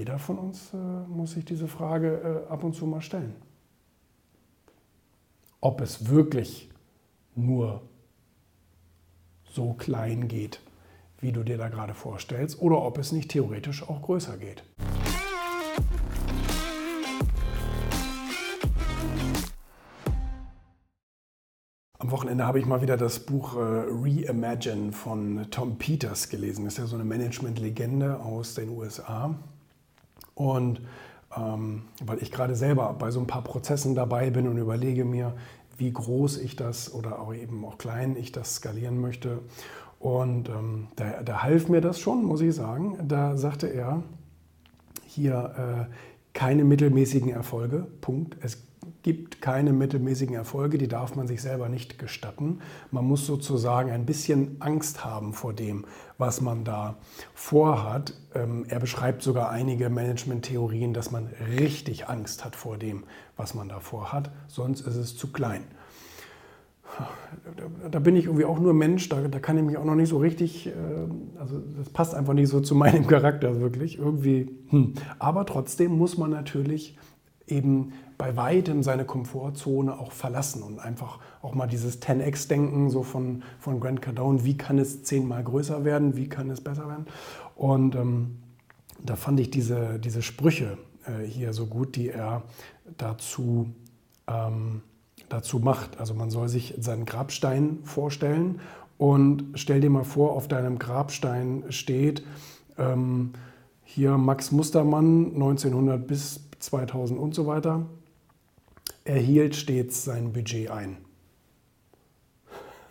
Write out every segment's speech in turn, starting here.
Jeder von uns äh, muss sich diese Frage äh, ab und zu mal stellen. Ob es wirklich nur so klein geht, wie du dir da gerade vorstellst, oder ob es nicht theoretisch auch größer geht. Am Wochenende habe ich mal wieder das Buch äh, Reimagine von Tom Peters gelesen. Das ist ja so eine Management-Legende aus den USA. Und ähm, weil ich gerade selber bei so ein paar Prozessen dabei bin und überlege mir, wie groß ich das oder auch eben auch klein ich das skalieren möchte. Und ähm, da, da, half mir das schon, muss ich sagen. Da sagte er, hier äh, keine mittelmäßigen Erfolge, Punkt. Es gibt keine mittelmäßigen Erfolge, die darf man sich selber nicht gestatten. Man muss sozusagen ein bisschen Angst haben vor dem, was man da vorhat. Ähm, er beschreibt sogar einige Management-Theorien, dass man richtig Angst hat vor dem, was man da vorhat, sonst ist es zu klein. Da bin ich irgendwie auch nur Mensch, da, da kann ich mich auch noch nicht so richtig, äh, also das passt einfach nicht so zu meinem Charakter wirklich, irgendwie. Hm. Aber trotzdem muss man natürlich eben bei weitem seine Komfortzone auch verlassen und einfach auch mal dieses 10x-Denken so von, von Grant Cardone, wie kann es zehnmal größer werden, wie kann es besser werden. Und ähm, da fand ich diese, diese Sprüche äh, hier so gut, die er dazu, ähm, dazu macht. Also man soll sich seinen Grabstein vorstellen und stell dir mal vor, auf deinem Grabstein steht, ähm, hier Max Mustermann 1900 bis 2000 und so weiter er hielt stets sein Budget ein.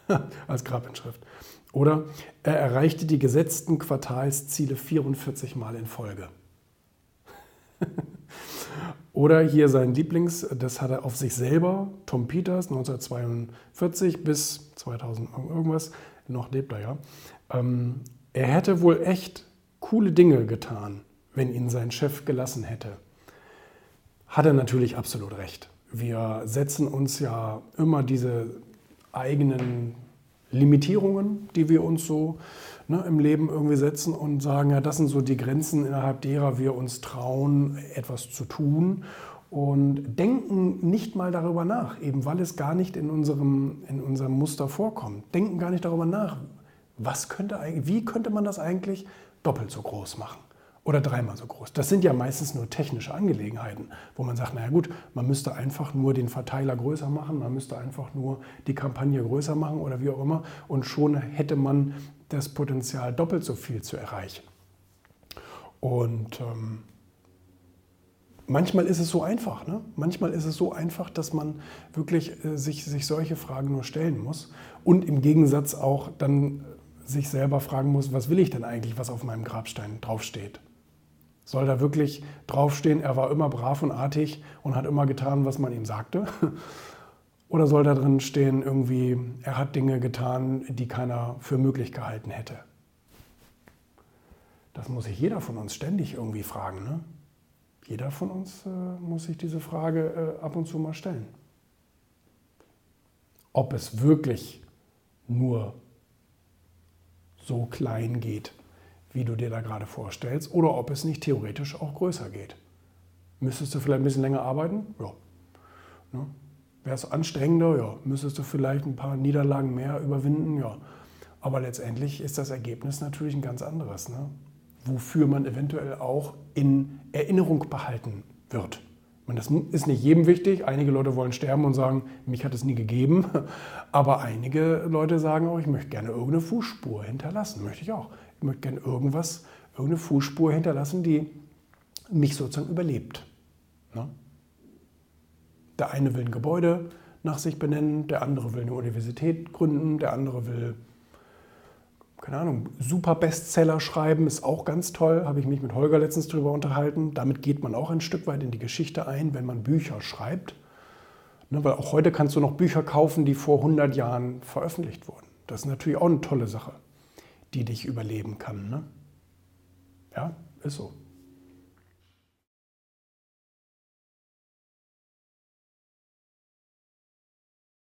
Als Grabinschrift. Oder er erreichte die gesetzten Quartalsziele 44 Mal in Folge. Oder hier sein Lieblings, das hat er auf sich selber, Tom Peters, 1942 bis 2000 irgendwas, noch lebt er ja. Ähm, er hätte wohl echt coole Dinge getan, wenn ihn sein Chef gelassen hätte. Hat er natürlich absolut recht wir setzen uns ja immer diese eigenen Limitierungen, die wir uns so ne, im Leben irgendwie setzen und sagen, ja, das sind so die Grenzen, innerhalb derer wir uns trauen, etwas zu tun und denken nicht mal darüber nach, eben weil es gar nicht in unserem, in unserem Muster vorkommt. Denken gar nicht darüber nach, was könnte, wie könnte man das eigentlich doppelt so groß machen oder dreimal so groß. Das sind ja meistens nur technische Angelegenheiten, wo man sagt, naja gut, man müsste einfach nur den Verteiler größer machen, man müsste einfach nur die Kampagne größer machen oder wie auch immer und schon hätte man das Potenzial doppelt so viel zu erreichen. Und ähm, manchmal ist es so einfach. Ne? Manchmal ist es so einfach, dass man wirklich äh, sich, sich solche Fragen nur stellen muss und im Gegensatz auch dann sich selber fragen muss, was will ich denn eigentlich, was auf meinem Grabstein draufsteht. Soll da wirklich draufstehen, er war immer brav und artig und hat immer getan, was man ihm sagte? Oder soll da drin stehen, irgendwie, er hat Dinge getan, die keiner für möglich gehalten hätte? Das muss sich jeder von uns ständig irgendwie fragen. Ne? Jeder von uns äh, muss sich diese Frage äh, ab und zu mal stellen. Ob es wirklich nur so klein geht wie du dir da gerade vorstellst, oder ob es nicht theoretisch auch größer geht. Müsstest du vielleicht ein bisschen länger arbeiten? Ja. Ne? Wäre es anstrengender? Ja. Müsstest du vielleicht ein paar Niederlagen mehr überwinden? Ja. Aber letztendlich ist das Ergebnis natürlich ein ganz anderes, ne? wofür man eventuell auch in Erinnerung behalten wird. Meine, das ist nicht jedem wichtig. Einige Leute wollen sterben und sagen, mich hat es nie gegeben. Aber einige Leute sagen auch, ich möchte gerne irgendeine Fußspur hinterlassen. Möchte ich auch. Ich möchte gerne irgendwas, irgendeine Fußspur hinterlassen, die mich sozusagen überlebt. Ne? Der eine will ein Gebäude nach sich benennen, der andere will eine Universität gründen, der andere will, keine Ahnung, super Bestseller schreiben, ist auch ganz toll, habe ich mich mit Holger letztens darüber unterhalten. Damit geht man auch ein Stück weit in die Geschichte ein, wenn man Bücher schreibt. Ne, weil auch heute kannst du noch Bücher kaufen, die vor 100 Jahren veröffentlicht wurden. Das ist natürlich auch eine tolle Sache die dich überleben kann. Ne? Ja, ist so.